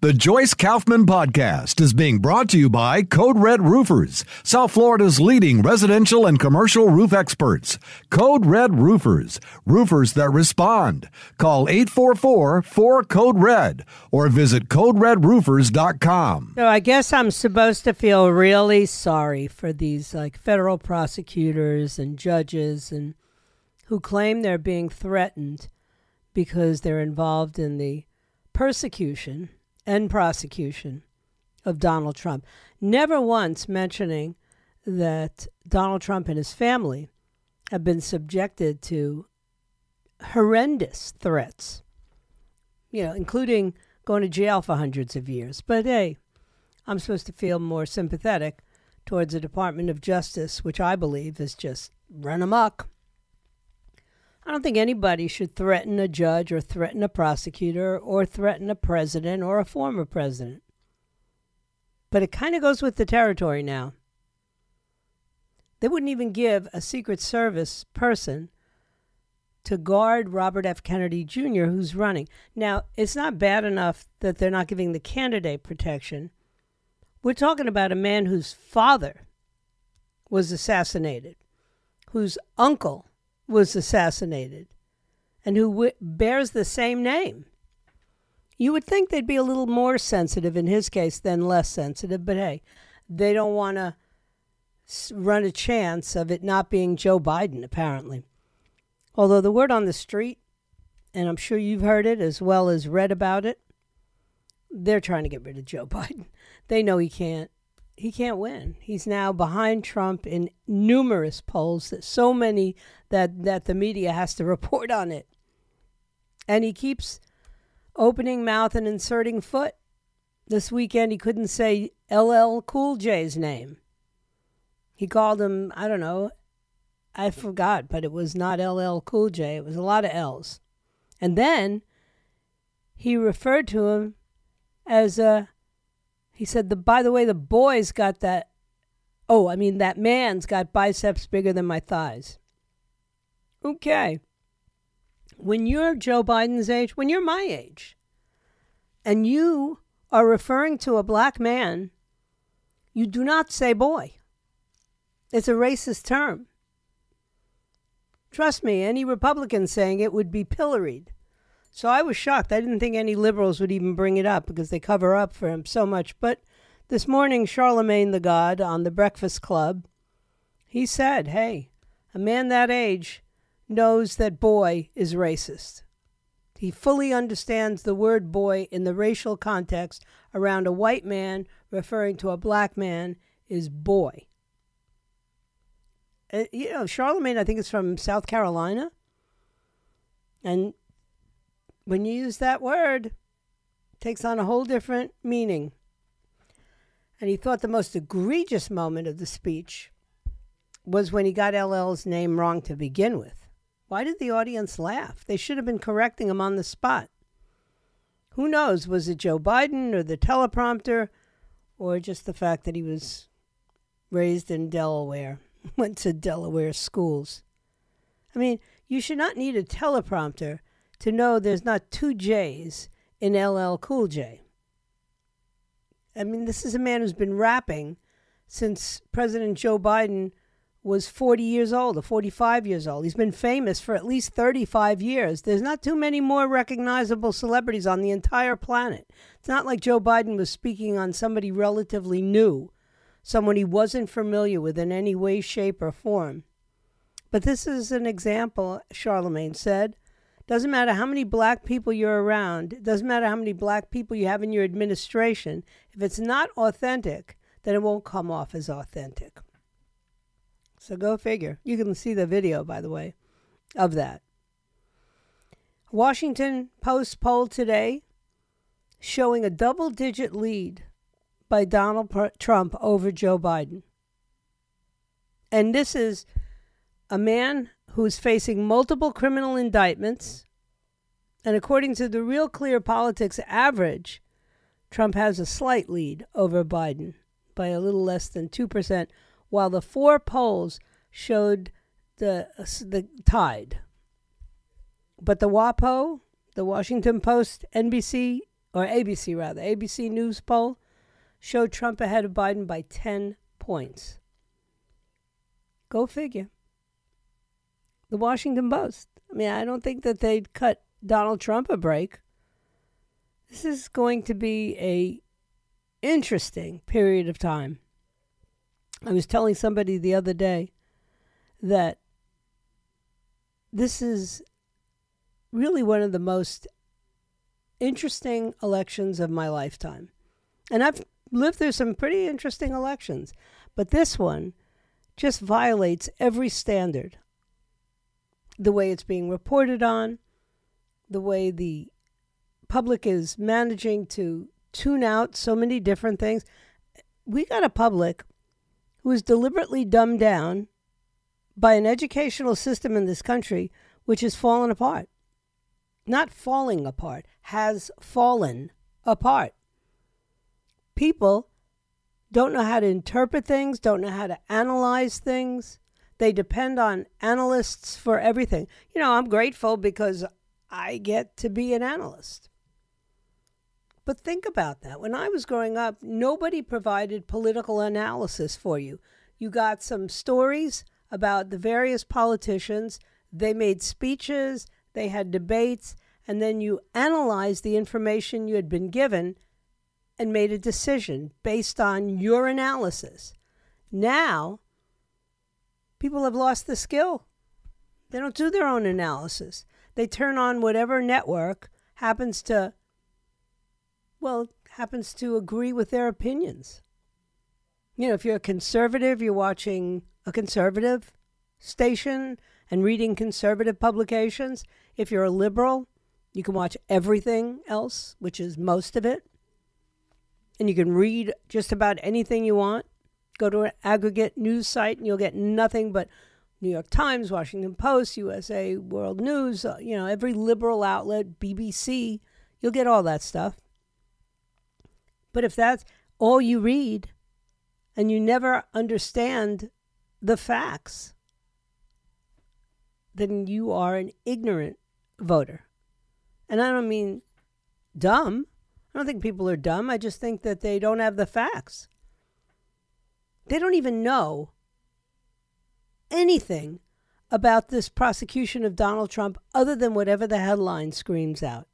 The Joyce Kaufman Podcast is being brought to you by Code Red Roofers, South Florida's leading residential and commercial roof experts. Code Red Roofers, roofers that respond. Call 844 4 Code Red or visit CodeRedRoofers.com. So I guess I'm supposed to feel really sorry for these like federal prosecutors and judges and who claim they're being threatened because they're involved in the persecution and prosecution of Donald Trump, never once mentioning that Donald Trump and his family have been subjected to horrendous threats, you know, including going to jail for hundreds of years. But hey, I'm supposed to feel more sympathetic towards the Department of Justice, which I believe is just run amok. I don't think anybody should threaten a judge or threaten a prosecutor or threaten a president or a former president. But it kind of goes with the territory now. They wouldn't even give a Secret Service person to guard Robert F. Kennedy Jr., who's running. Now, it's not bad enough that they're not giving the candidate protection. We're talking about a man whose father was assassinated, whose uncle was assassinated and who w- bears the same name. You would think they'd be a little more sensitive in his case than less sensitive, but hey, they don't want to run a chance of it not being Joe Biden, apparently. Although the word on the street, and I'm sure you've heard it as well as read about it, they're trying to get rid of Joe Biden. They know he can't he can't win. He's now behind Trump in numerous polls, that so many that, that the media has to report on it. And he keeps opening mouth and inserting foot. This weekend, he couldn't say LL Cool J's name. He called him, I don't know, I forgot, but it was not LL Cool J. It was a lot of L's. And then he referred to him as a he said, "The by the way, the boy's got that. Oh, I mean that man's got biceps bigger than my thighs." Okay. When you're Joe Biden's age, when you're my age, and you are referring to a black man, you do not say boy. It's a racist term. Trust me, any Republican saying it would be pilloried. So I was shocked. I didn't think any liberals would even bring it up because they cover up for him so much. But this morning, Charlemagne the God on the Breakfast Club, he said, hey, a man that age knows that boy is racist. He fully understands the word boy in the racial context around a white man referring to a black man is boy. Uh, you know, Charlemagne, I think, is from South Carolina. And when you use that word, takes on a whole different meaning. And he thought the most egregious moment of the speech was when he got LL's name wrong to begin with. Why did the audience laugh? They should have been correcting him on the spot. Who knows? Was it Joe Biden or the teleprompter or just the fact that he was raised in Delaware, went to Delaware schools? I mean, you should not need a teleprompter to know there's not two J's in LL Cool J. I mean, this is a man who's been rapping since President Joe Biden was 40 years old or 45 years old. He's been famous for at least 35 years. There's not too many more recognizable celebrities on the entire planet. It's not like Joe Biden was speaking on somebody relatively new, someone he wasn't familiar with in any way, shape, or form. But this is an example, Charlemagne said, doesn't matter how many black people you're around, doesn't matter how many black people you have in your administration. If it's not authentic, then it won't come off as authentic. So go figure. You can see the video, by the way, of that. Washington Post poll today showing a double digit lead by Donald Trump over Joe Biden. And this is a man who's facing multiple criminal indictments. And according to the Real Clear Politics average, Trump has a slight lead over Biden by a little less than 2%, while the four polls showed the, uh, the tide. But the WAPO, the Washington Post, NBC, or ABC rather, ABC News poll showed Trump ahead of Biden by 10 points. Go figure. The Washington Post. I mean, I don't think that they'd cut Donald Trump a break. This is going to be a interesting period of time. I was telling somebody the other day that this is really one of the most interesting elections of my lifetime. And I've lived through some pretty interesting elections, but this one just violates every standard. The way it's being reported on, the way the public is managing to tune out so many different things. We got a public who is deliberately dumbed down by an educational system in this country which has fallen apart. Not falling apart, has fallen apart. People don't know how to interpret things, don't know how to analyze things. They depend on analysts for everything. You know, I'm grateful because I get to be an analyst. But think about that. When I was growing up, nobody provided political analysis for you. You got some stories about the various politicians, they made speeches, they had debates, and then you analyzed the information you had been given and made a decision based on your analysis. Now, people have lost the skill. They don't do their own analysis. They turn on whatever network happens to, well, happens to agree with their opinions. You know, if you're a conservative, you're watching a conservative station and reading conservative publications. If you're a liberal, you can watch everything else, which is most of it and you can read just about anything you want. Go to an aggregate news site and you'll get nothing but New York Times, Washington Post, USA World News, uh, you know, every liberal outlet, BBC, you'll get all that stuff. But if that's all you read and you never understand the facts, then you are an ignorant voter. And I don't mean dumb. I don't think people are dumb. I just think that they don't have the facts. They don't even know anything about this prosecution of Donald Trump other than whatever the headline screams out.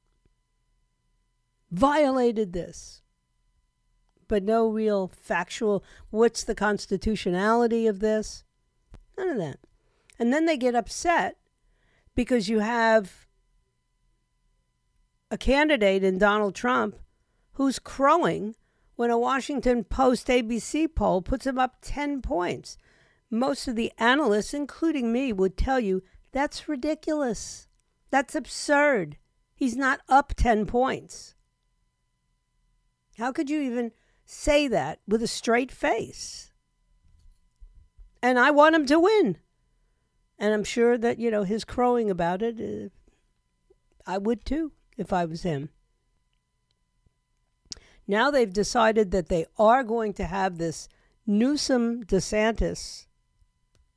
Violated this. But no real factual what's the constitutionality of this? None of that. And then they get upset because you have a candidate in Donald Trump who's crowing when a Washington Post ABC poll puts him up 10 points. Most of the analysts, including me, would tell you that's ridiculous. That's absurd. He's not up 10 points. How could you even say that with a straight face? And I want him to win. And I'm sure that, you know, his crowing about it, uh, I would too if I was him. Now they've decided that they are going to have this Newsom DeSantis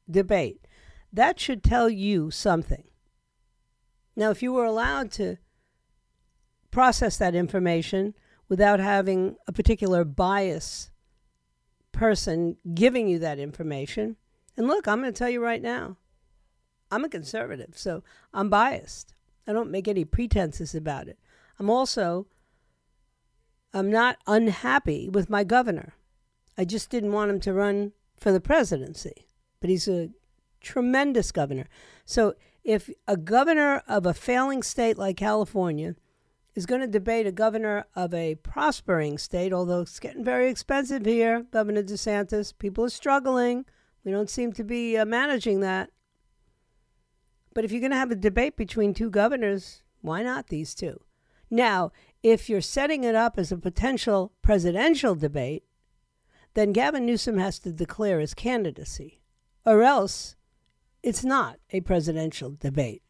debate. That should tell you something. Now, if you were allowed to process that information without having a particular bias person giving you that information, and look, I'm going to tell you right now, I'm a conservative, so I'm biased. I don't make any pretenses about it. I'm also I'm not unhappy with my governor. I just didn't want him to run for the presidency. But he's a tremendous governor. So if a governor of a failing state like California is going to debate a governor of a prospering state, although it's getting very expensive here, Governor DeSantis, people are struggling. We don't seem to be uh, managing that. But if you're going to have a debate between two governors, why not these two? Now, if you're setting it up as a potential presidential debate, then Gavin Newsom has to declare his candidacy, or else it's not a presidential debate.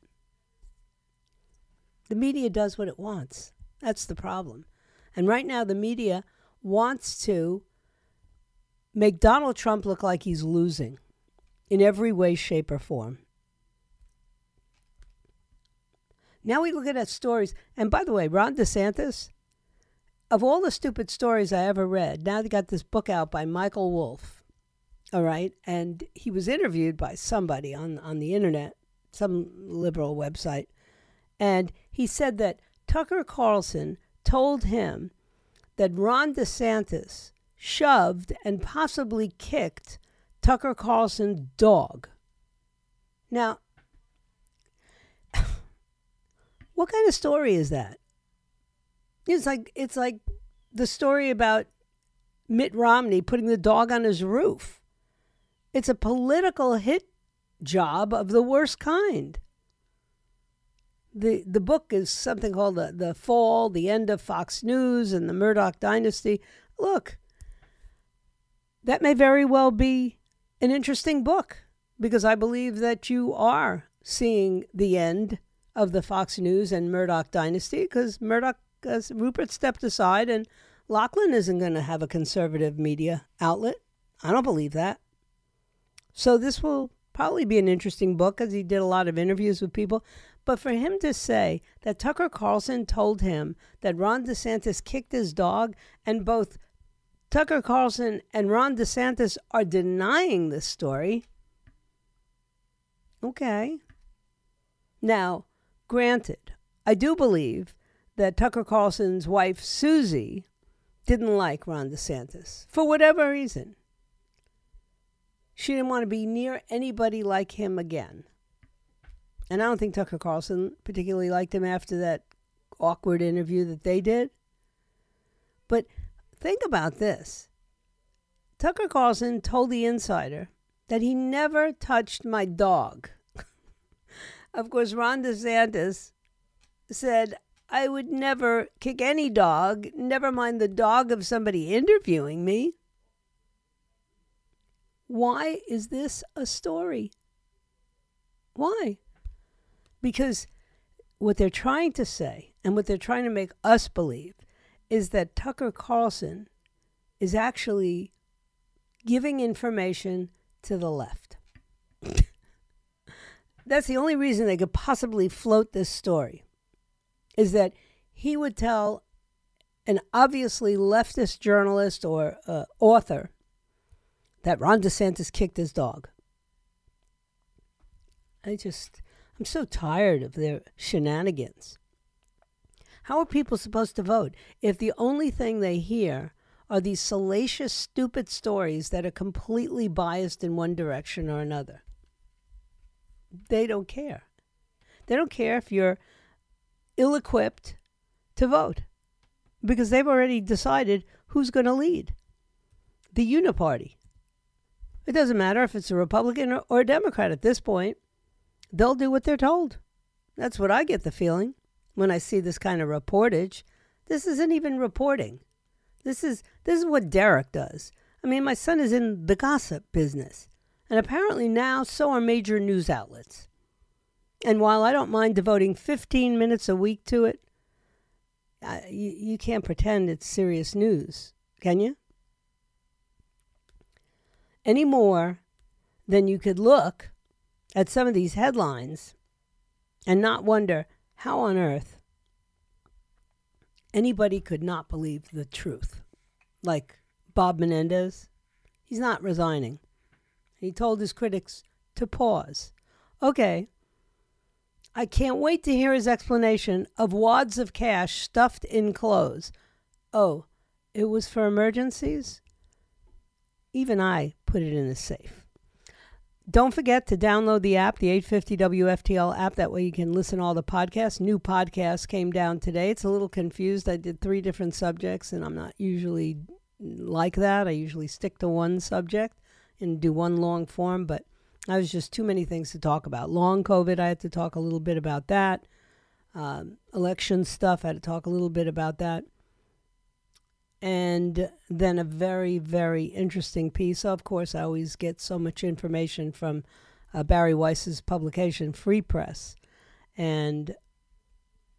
The media does what it wants. That's the problem. And right now, the media wants to make Donald Trump look like he's losing in every way, shape, or form. Now we look at that stories. And by the way, Ron DeSantis, of all the stupid stories I ever read, now they got this book out by Michael Wolff. All right. And he was interviewed by somebody on, on the internet, some liberal website. And he said that Tucker Carlson told him that Ron DeSantis shoved and possibly kicked Tucker Carlson's dog. Now, what kind of story is that? It's like it's like the story about Mitt Romney putting the dog on his roof. It's a political hit job of the worst kind. The the book is something called the, the Fall, the End of Fox News and the Murdoch Dynasty. Look, that may very well be an interesting book because I believe that you are seeing the end of the Fox News and Murdoch dynasty because Murdoch, uh, Rupert stepped aside and Lachlan isn't going to have a conservative media outlet. I don't believe that. So this will probably be an interesting book because he did a lot of interviews with people. But for him to say that Tucker Carlson told him that Ron DeSantis kicked his dog and both Tucker Carlson and Ron DeSantis are denying this story. Okay. Now, granted, I do believe that Tucker Carlson's wife, Susie, didn't like Ron DeSantis for whatever reason. She didn't want to be near anybody like him again. And I don't think Tucker Carlson particularly liked him after that awkward interview that they did. But Think about this. Tucker Carlson told the insider that he never touched my dog. Of course, Ron DeSantis said, I would never kick any dog, never mind the dog of somebody interviewing me. Why is this a story? Why? Because what they're trying to say and what they're trying to make us believe is that Tucker Carlson is actually giving information to the left. That's the only reason they could possibly float this story, is that he would tell an obviously leftist journalist or uh, author that Ron DeSantis kicked his dog. I just, I'm so tired of their shenanigans. How are people supposed to vote if the only thing they hear are these salacious, stupid stories that are completely biased in one direction or another? They don't care. They don't care if you're ill equipped to vote because they've already decided who's going to lead the uniparty. It doesn't matter if it's a Republican or a Democrat at this point. They'll do what they're told. That's what I get the feeling when I see this kind of reportage. This isn't even reporting. This is this is what Derek does. I mean, my son is in the gossip business, and apparently now so are major news outlets. And while I don't mind devoting 15 minutes a week to it, I, you, you can't pretend it's serious news, can you? Any more than you could look at some of these headlines and not wonder how on earth anybody could not believe the truth? Like Bob Menendez, he's not resigning. He told his critics to pause. Okay. I can't wait to hear his explanation of wads of cash stuffed in clothes. Oh, it was for emergencies? Even I put it in a safe. Don't forget to download the app, the 850 WFTL app. That way you can listen to all the podcasts. New podcast came down today. It's a little confused. I did three different subjects, and I'm not usually like that. I usually stick to one subject and do one long form, but I was just too many things to talk about. Long COVID, I had to talk a little bit about that. um, election stuff. I had to talk a little bit about that. And then a very, very interesting piece. Of course, I always get so much information from uh, Bari Weiss's publication, Free Press. And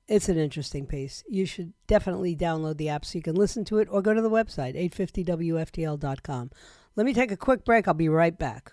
it's an interesting piece. You should definitely download the app so you can listen to it or go to the website, 850WFTL.com. Let me take a quick break. I'll be right back.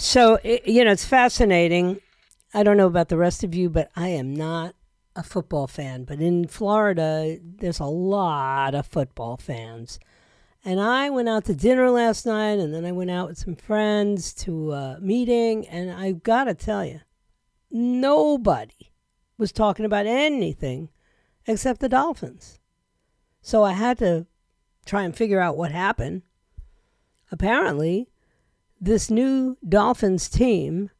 So, you know, it's fascinating. I don't know about the rest of you, but I am not a football fan. But in Florida, there's a lot of football fans. And I went out to dinner last night, and then I went out with some friends to a meeting. And I've got to tell you, nobody was talking about anything except the Dolphins. So I had to try and figure out what happened. Apparently, this new Dolphins team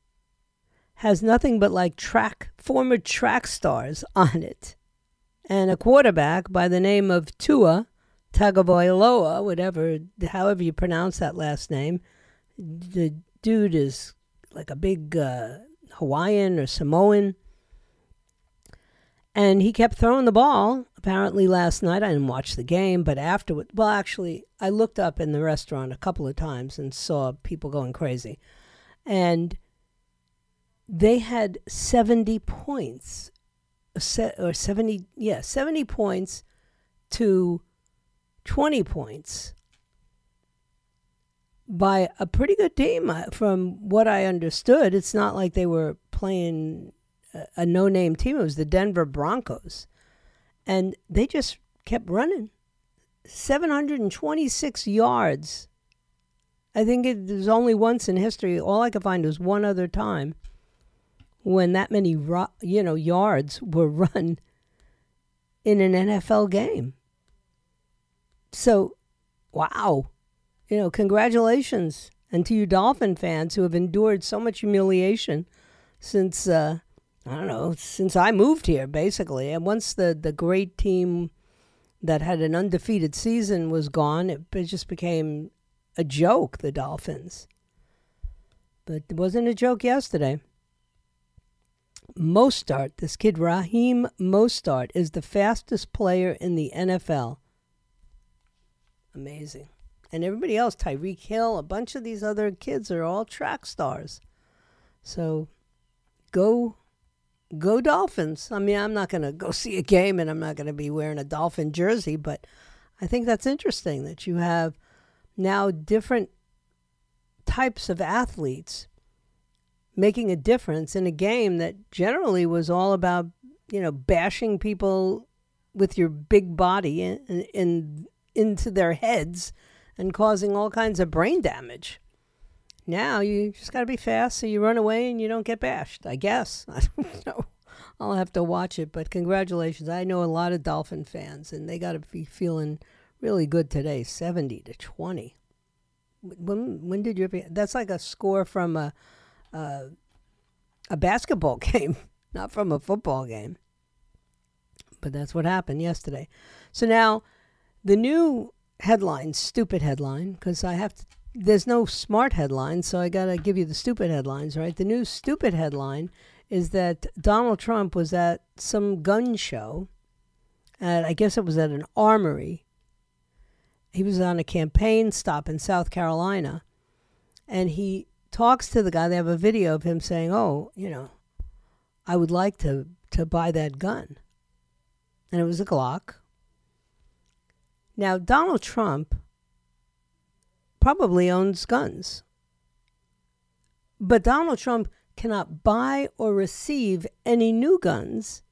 has nothing but like track former track stars on it, and a quarterback by the name of Tua Tagovailoa, whatever, however you pronounce that last name. The dude is like a big uh, Hawaiian or Samoan. And he kept throwing the ball. Apparently, last night I didn't watch the game, but afterward, well, actually, I looked up in the restaurant a couple of times and saw people going crazy. And they had 70 points, or 70, yeah, 70 points to 20 points by a pretty good team. Uh, from what I understood, it's not like they were playing a no name team. It was the Denver Broncos. And they just kept running. 726 yards. I think it was only once in history. All I could find was one other time when that many you know yards were run in an NFL game. So, wow. You know, congratulations. And to you Dolphin fans who have endured so much humiliation since uh, I don't know, since I moved here, basically. And once the, the great team that had an undefeated season was gone, it, it just became a joke, the Dolphins. But it wasn't a joke yesterday. Mostert, this kid Raheem Mostert, is the fastest player in the NFL. Amazing. And everybody else, Tyreek Hill, a bunch of these other kids are all track stars. So go go Dolphins. I mean, I'm not going to go see a game and I'm not going to be wearing a Dolphin jersey, but I think that's interesting that you have now different types of athletes making a difference in a game that generally was all about, you know, bashing people with your big body in, in into their heads and causing all kinds of brain damage. Now you just got to be fast so you run away and you don't get bashed, I guess. I don't know. I'll have to watch it, but congratulations. I know a lot of Dolphin fans and they got to be feeling really good today, 70 to 20. When when did you ever That's like a score from a a, a basketball game, not from a football game. But that's what happened yesterday. So now the new headline, stupid headline, because I have to there's no smart headlines, so I got to give you the stupid headlines, right? The new stupid headline is that Donald Trump was at some gun show, and I guess it was at an armory. He was on a campaign stop in South Carolina, and he talks to the guy. They have a video of him saying, "Oh, you know, I would like to to buy that gun," and it was a Glock. Now, Donald Trump probably owns guns. But Donald Trump cannot buy or receive any new guns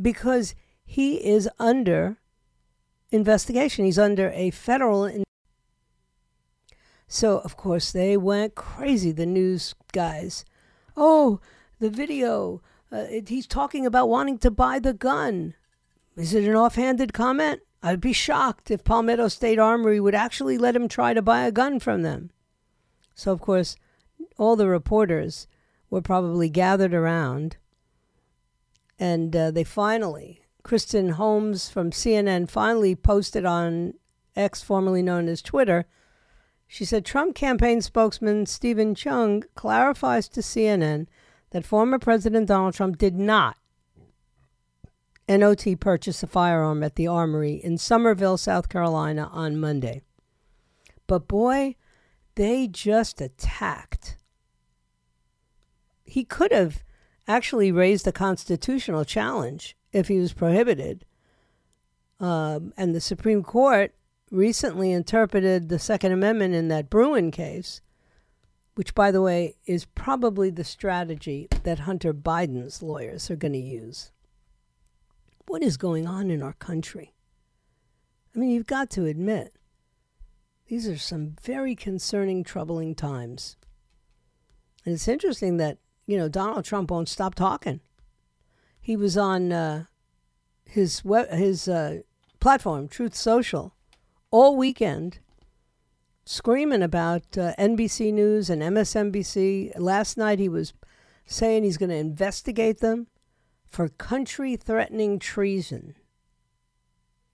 because he is under investigation. He's under a federal. In- so, of course, they went crazy, the news guys. Oh, the video uh, it, he's talking about wanting to buy the gun. Is it an offhanded comment? I'd be shocked if Palmetto State Armory would actually let him try to buy a gun from them. So, of course, all the reporters were probably gathered around, and uh, they finally, Kristen Holmes from CNN finally posted on X, formerly known as Twitter. She said Trump campaign spokesman Steven Cheung clarifies to CNN that former President Donald Trump did not NOT purchase a firearm at the armory in Summerville, South Carolina on Monday. But boy, they just attacked. He could have actually raised a constitutional challenge if he was prohibited. Um, and the Supreme Court recently interpreted the Second Amendment in that Bruen case, which, by the way, is probably the strategy that Hunter Biden's lawyers are going to use. What is going on in our country? I mean, you've got to admit, these are some very concerning, troubling times. And it's interesting that, you know, Donald Trump won't stop talking. He was on uh, his, web, his uh, platform, Truth Social, all weekend screaming about uh, NBC News and MSNBC. Last night he was saying he's going to investigate them for country threatening treason.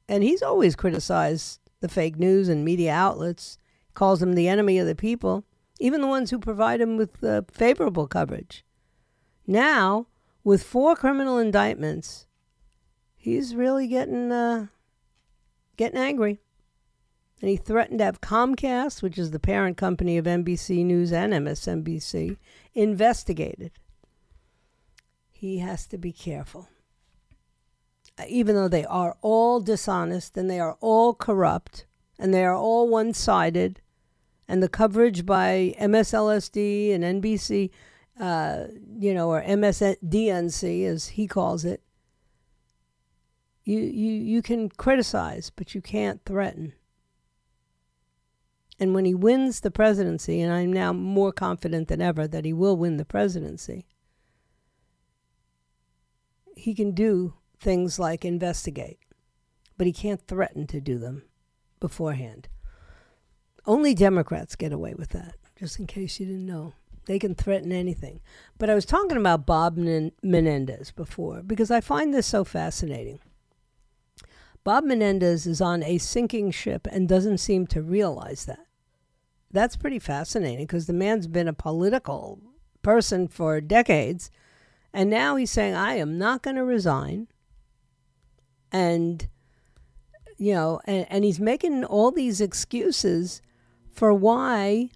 And he's always criticized the fake news and media outlets, calls them the enemy of the people, even the ones who provide him with uh, favorable coverage. Now, with four criminal indictments, he's really getting uh, getting angry and he threatened to have Comcast, which is the parent company of NBC News and MSNBC, investigated. He has to be careful. Uh, even though they are all dishonest and they are all corrupt and they are all one sided, and the coverage by MSLSD and NBC, uh, you know, or MSDNC as he calls it, you, you, you can criticize, but you can't threaten. And when he wins the presidency, and I'm now more confident than ever that he will win the presidency, he can do things like investigate, but he can't threaten to do them beforehand. Only Democrats get away with that, just in case you didn't know. They can threaten anything. But I was talking about Bob Menendez before because I find this so fascinating. Bob Menendez is on a sinking ship and doesn't seem to realize that that's pretty fascinating because the man's been a political person for decades. And now he's saying, I am not going to resign. And, you know, and, and he's making all these excuses for why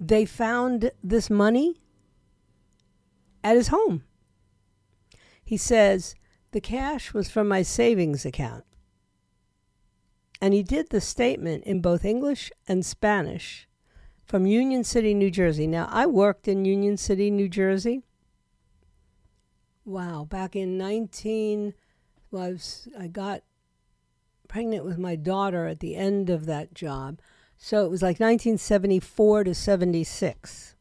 they found this money at his home. He says, the cash was from my savings account. And he did the statement in both English and Spanish from Union City, New Jersey. Now, I worked in Union City, New Jersey. Wow, back in 19 well, I, was, I got pregnant with my daughter at the end of that job. So it was like 1974 to 76.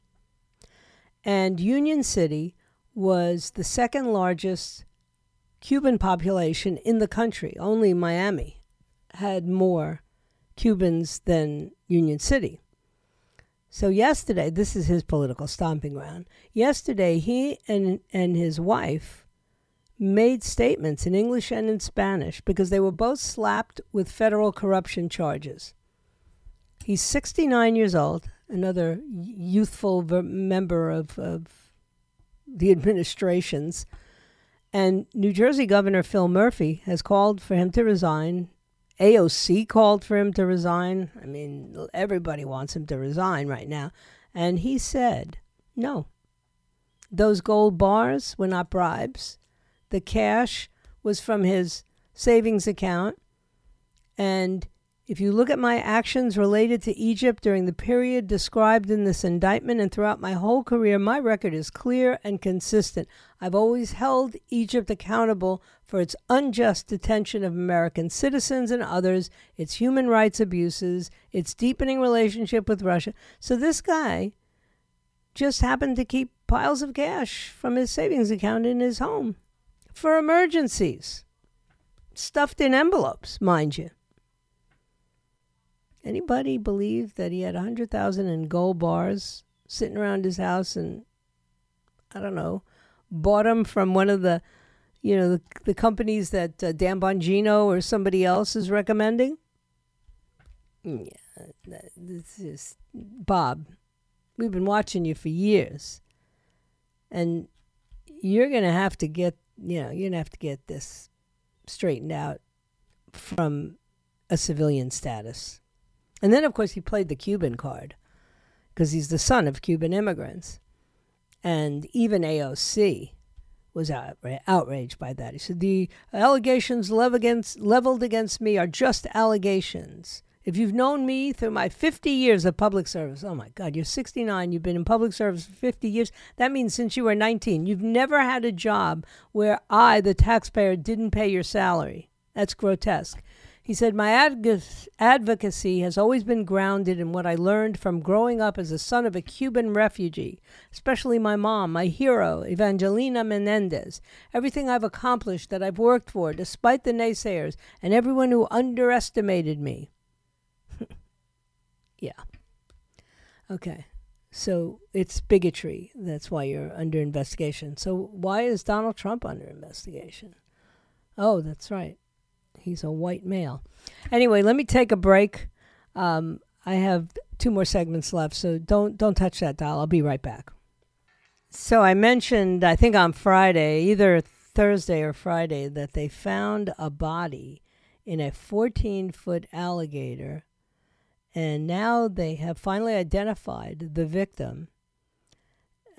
And Union City was the second largest Cuban population in the country, only Miami had more Cubans than Union City. So yesterday, this is his political stomping ground. Yesterday, he and, and his wife made statements in English and in Spanish because they were both slapped with federal corruption charges. He's 69 years old, another youthful member of, of the administrations. And New Jersey Governor Phil Murphy has called for him to resign AOC called for him to resign. I mean, everybody wants him to resign right now. And he said, no. Those gold bars were not bribes. The cash was from his savings account. And if you look at my actions related to Egypt during the period described in this indictment and throughout my whole career, my record is clear and consistent. I've always held Egypt accountable for its unjust detention of American citizens and others, its human rights abuses, its deepening relationship with Russia. So this guy just happened to keep piles of cash from his savings account in his home for emergencies, stuffed in envelopes, mind you. Anybody believe that he had a hundred thousand in gold bars sitting around his house and I don't know, bought them from one of the, you know, the, the companies that uh, Dan Bongino or somebody else is recommending? Yeah, this is Bob. We've been watching you for years, and you're gonna have to get, you know, you're gonna have to get this straightened out from a civilian status. And then, of course, he played the Cuban card because he's the son of Cuban immigrants. And even AOC was outra- outraged by that. He said, The allegations against, leveled against me are just allegations. If you've known me through my 50 years of public service, oh my God, you're 69, you've been in public service for 50 years. That means since you were 19, you've never had a job where I, the taxpayer, didn't pay your salary. That's grotesque. He said, My advocacy has always been grounded in what I learned from growing up as a son of a Cuban refugee, especially my mom, my hero, Evangelina Menendez. Everything I've accomplished that I've worked for, despite the naysayers and everyone who underestimated me. yeah. Okay. So it's bigotry. That's why you're under investigation. So why is Donald Trump under investigation? Oh, that's right. He's a white male. Anyway, let me take a break. Um, I have two more segments left, so don't don't touch that dial. I'll be right back. So I mentioned, I think on Friday, either Thursday or Friday, that they found a body in a 14 foot alligator, and now they have finally identified the victim.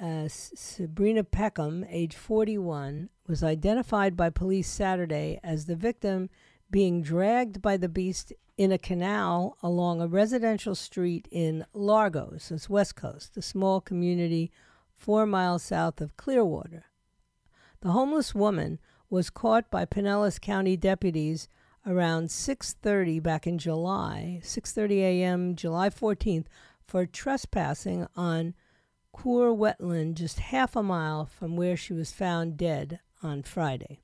Uh, Sabrina Peckham, age 41, was identified by police Saturday as the victim being dragged by the beast in a canal along a residential street in Largos, it's West Coast, a small community four miles south of Clearwater. The homeless woman was caught by Pinellas County deputies around 6:30 back in July, 6:30 a.m. July 14th for trespassing on Coeur wetland just half a mile from where she was found dead on Friday.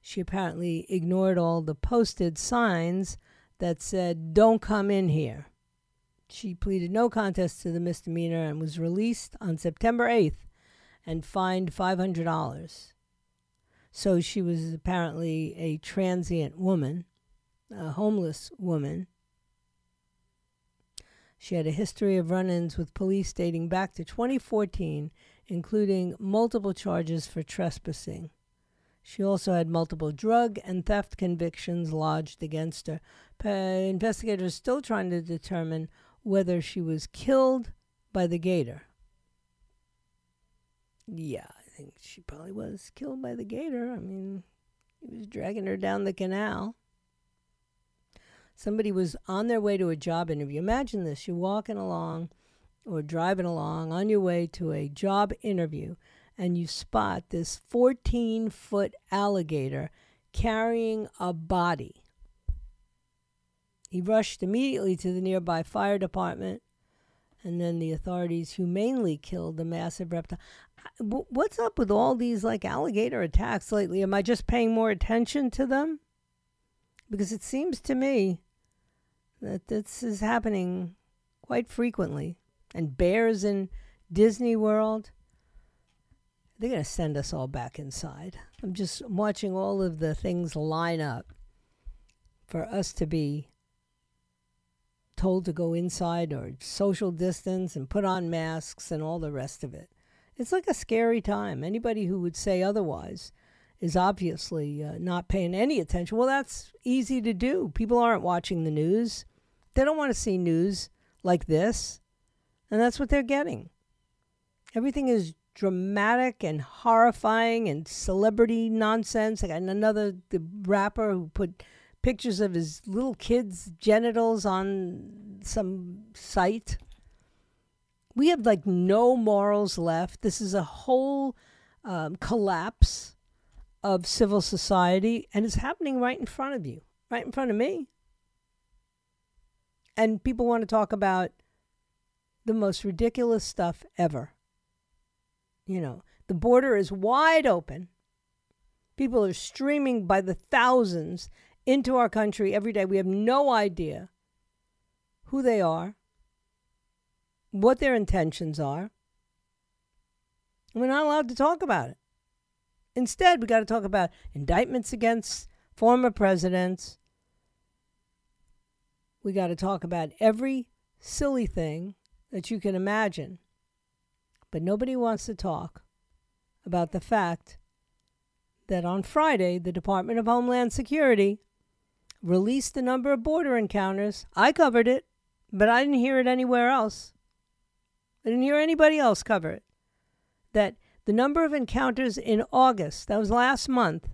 She apparently ignored all the posted signs that said, Don't come in here. She pleaded no contest to the misdemeanor and was released on September 8th and fined $500. So she was apparently a transient woman, a homeless woman. She had a history of run ins with police dating back to 2014, including multiple charges for trespassing. She also had multiple drug and theft convictions lodged against her. investigators still trying to determine whether she was killed by the gator. Yeah, I think she probably was killed by the gator. I mean, he was dragging her down the canal. Somebody was on their way to a job interview. Imagine this you're walking along or driving along on your way to a job interview and you spot this 14 foot alligator carrying a body. He rushed immediately to the nearby fire department, and then the authorities humanely killed the massive reptile. What's up with all these like alligator attacks lately? Am I just paying more attention to them? Because it seems to me that this is happening quite frequently. And bears in Disney World, they're going to send us all back inside. I'm just watching all of the things line up for us to be told to go inside or social distance and put on masks and all the rest of it. It's like a scary time. Anybody who would say otherwise is obviously uh, not paying any attention. Well, that's easy to do. People aren't watching the news, they don't want to see news like this. And that's what they're getting. Everything is dramatic and horrifying and celebrity nonsense. I got another the rapper who put pictures of his little kids' genitals on some site. We have like no morals left. This is a whole um, collapse of civil society, and it's happening right in front of you, right in front of me. And people want to talk about the most ridiculous stuff ever You know, the border is wide open. People are streaming by the thousands into our country every day. We have no idea who they are, what their intentions are. We're not allowed to talk about it. Instead, we got to talk about indictments against former presidents. We got to talk about every silly thing that you can imagine. But nobody wants to talk about the fact that on Friday, the Department of Homeland Security released the number of border encounters. I covered it, but I didn't hear it anywhere else. I didn't hear anybody else cover it. That the number of encounters in August, that was last month,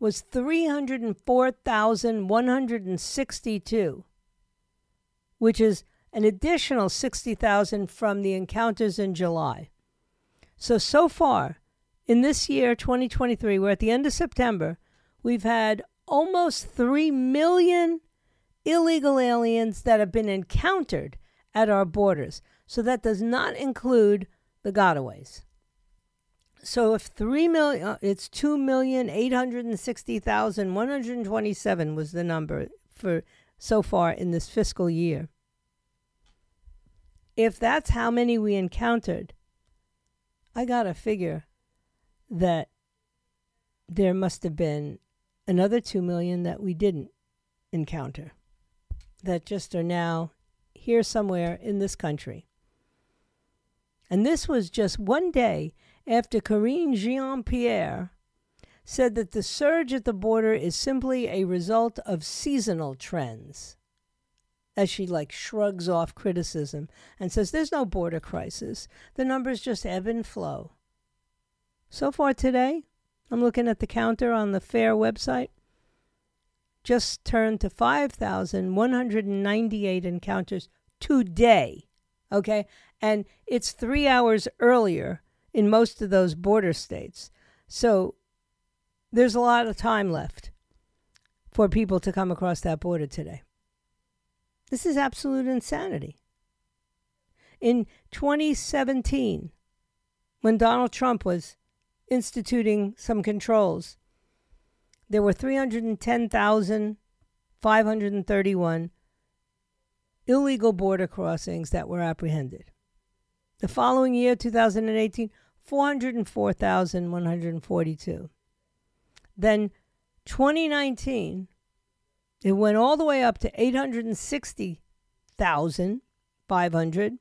was 304,162, which is an additional 60,000 from the encounters in July. So, so far in this year, 2023, we're at the end of September, we've had almost 3 million illegal aliens that have been encountered at our borders. So that does not include the gotaways. So if 3 million, uh, it's 2,860,127 was the number for so far in this fiscal year. If that's how many we encountered, I got to figure that there must have been another 2 million that we didn't encounter that just are now here somewhere in this country. And this was just one day after Karine Jean Pierre said that the surge at the border is simply a result of seasonal trends. As she like shrugs off criticism and says there's no border crisis. The numbers just ebb and flow. So far today, I'm looking at the counter on the FAIR website. Just turned to 5,198 encounters today. Okay? And it's three hours earlier in most of those border states. So there's a lot of time left for people to come across that border today. This is absolute insanity. In 2017, when Donald Trump was instituting some controls. There were 310,531 illegal border crossings that were apprehended. The following year, 2018, 404,142. Then 2019, it went all the way up to 860,500.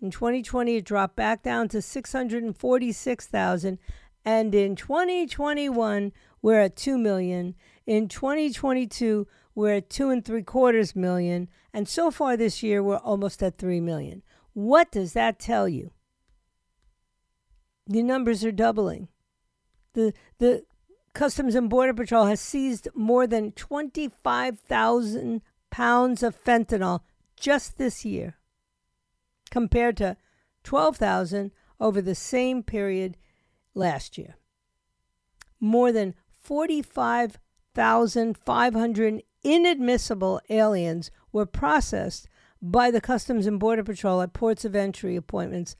In 2020, it dropped back down to 646,000. And in 2021, we're at 2 million. In 2022, we're at two and three quarters million. And so far this year, we're almost at 3 million. What does that tell you? The numbers are doubling. The, the Customs and Border Patrol has seized more than 25,000 pounds of fentanyl just this year compared to 12,000 over the same period last year. More than 45,500 inadmissible aliens were processed by the Customs and Border Patrol at ports of entry appointments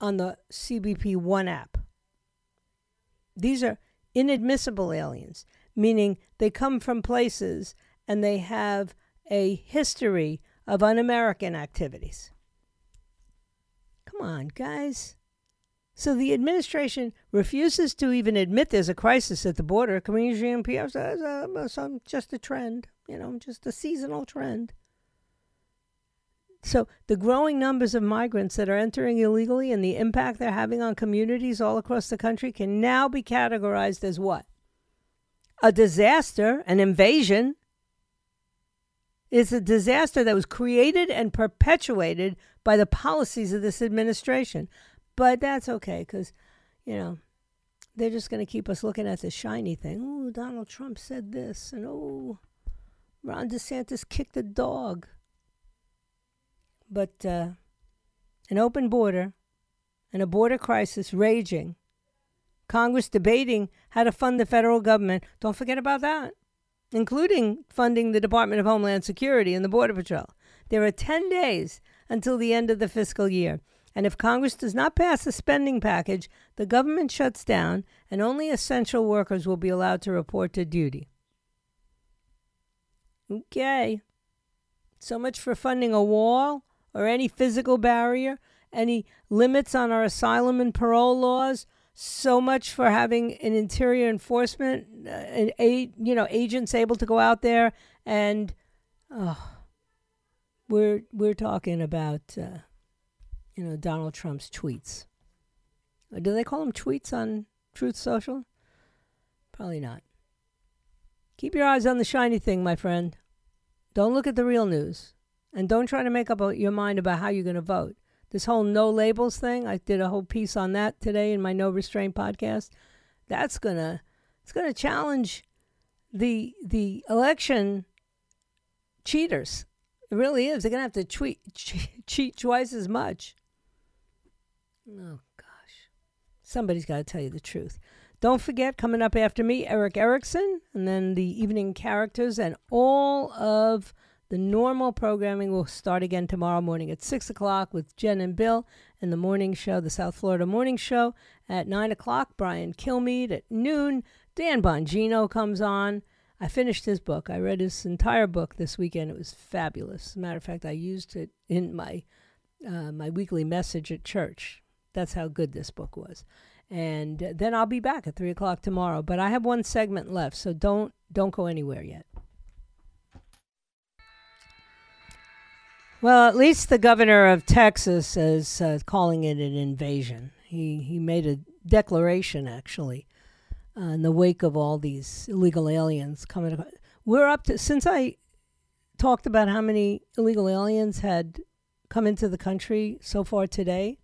on the CBP One app. These are inadmissible aliens, meaning they come from places and they have a history of un American activities. Come on, guys. So the administration refuses to even admit there's a crisis at the border. Community PR says uh, just a trend, you know, just a seasonal trend. So the growing numbers of migrants that are entering illegally and the impact they're having on communities all across the country can now be categorized as what? A disaster, an invasion. It's a disaster that was created and perpetuated by the policies of this administration. But that's okay because, you know, they're just going to keep us looking at the shiny thing. Oh, Donald Trump said this, and oh, Ron DeSantis kicked a dog. But uh, an open border and a border crisis raging, Congress debating how to fund the federal government. Don't forget about that, including funding the Department of Homeland Security and the Border Patrol. There are 10 days until the end of the fiscal year. And if Congress does not pass a spending package, the government shuts down and only essential workers will be allowed to report to duty. Okay. So much for funding a wall or any physical barrier, any limits on our asylum and parole laws. So much for having an interior enforcement, uh, an you know, agents able to go out there and, oh, we're we're talking about, uh, you know, Donald Trump's tweets. Uh, do they call them tweets on Truth Social? Probably not. Keep your eyes on the shiny thing, my friend. Don't look at the real news. And don't try to make up your mind about how you're going to vote. This whole no labels thing, I did a whole piece on that today in my No Restraint podcast. That's going to it's going to challenge the the election cheaters. It really is. They're going to have to tweet, cheat twice as much. Oh gosh. Somebody's got to tell you the truth. Don't forget, coming up after me, Erick Erickson, and then the evening characters, and all of the normal programming will start again tomorrow morning at 6 o'clock with Jen and Bill and the morning show, the South Florida Morning Show. At 9 o'clock, Brian Kilmeade. At noon, Dan Bongino comes on. I finished his book. I read his entire book this weekend. It was fabulous. As a matter of fact, I used it in my uh, my weekly message at church. That's how good this book was and then I'll be back at three o'clock tomorrow. But I have one segment left, so don't don't go anywhere yet. Well, at least the governor of Texas is uh, calling it an invasion. He he made a declaration actually uh, in the wake of all these illegal aliens coming. We're up to since I talked about how many illegal aliens had come into the country so far today.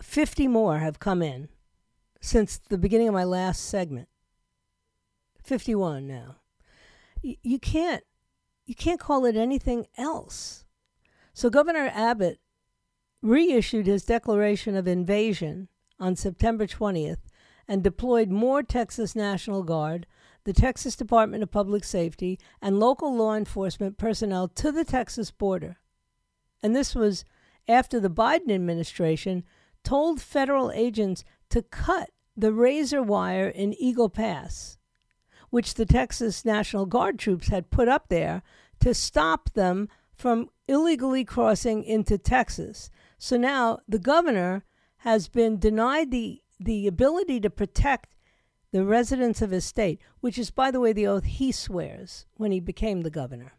50 more have come in since the beginning of my last segment. 51 now. Y- you can't you can't call it anything else. So Governor Abbott reissued his declaration of invasion on September 20th and deployed more Texas National Guard, the Texas Department of Public Safety, and local law enforcement personnel to the Texas border. And this was after the Biden administration told federal agents to cut the razor wire in Eagle Pass, which the Texas National Guard troops had put up there to stop them from illegally crossing into Texas. So now the governor has been denied the, the ability to protect the residents of his state, which is, by the way, the oath he swears when he became the governor.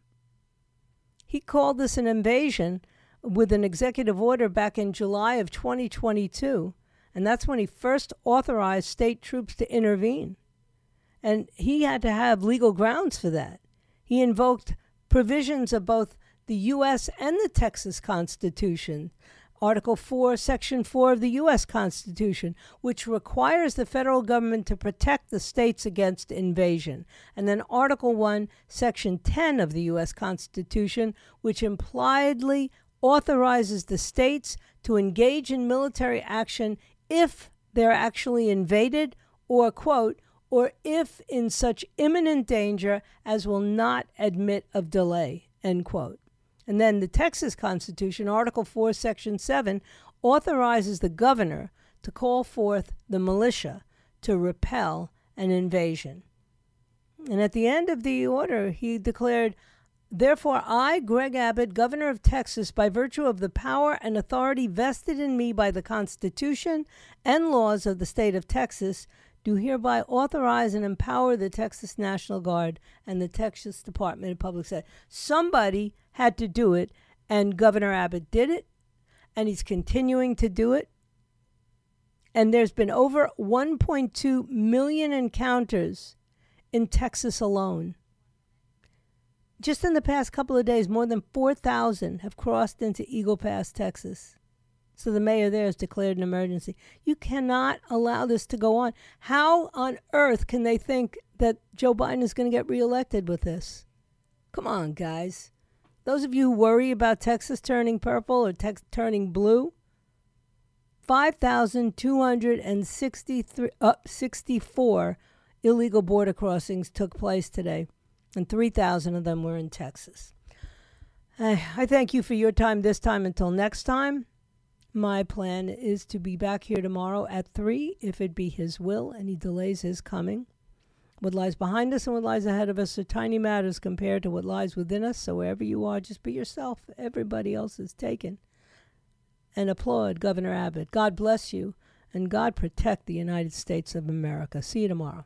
He called this an invasion with an executive order back in July of 2022 and that's when he first authorized state troops to intervene. And he had to have legal grounds for that. He invoked provisions of both the U.S. and the Texas Constitution. Article 4, Section 4 of the U.S. Constitution, which requires the federal government to protect the states against invasion. And then Article 1, Section 10 of the U.S. Constitution, which impliedly authorizes the states to engage in military action if they're actually invaded, or, quote, or if in such imminent danger as will not admit of delay, end quote. And then the Texas Constitution, Article 4, Section 7, authorizes the governor to call forth the militia to repel an invasion. And at the end of the order, he declared, Therefore, I, Greg Abbott, Governor of Texas, by virtue of the power and authority vested in me by the Constitution and laws of the state of Texas, do hereby authorize and empower the Texas National Guard and the Texas Department of Public Safety. Somebody had to do it, and Governor Abbott did it, and he's continuing to do it. And there's been over 1.2 million encounters in Texas alone. Just in the past couple of days, more than 4,000 have crossed into Eagle Pass, Texas. So the mayor there has declared an emergency. You cannot allow this to go on. How on earth can they think that Joe Biden is going to get reelected with this? Come on, guys. Those of you who worry about Texas turning purple or tex- turning blue, 5,264 uh, illegal border crossings took place today and 3,000 of them were in Texas. I, I thank you for your time this time. Until next time, my plan is to be back here tomorrow at 3, if it be His will and He delays His coming. What lies behind us and what lies ahead of us are tiny matters compared to what lies within us. So wherever you are, just be yourself. Everybody else is taken. And applaud Governor Abbott. God bless you, and God protect the United States of America. See you tomorrow.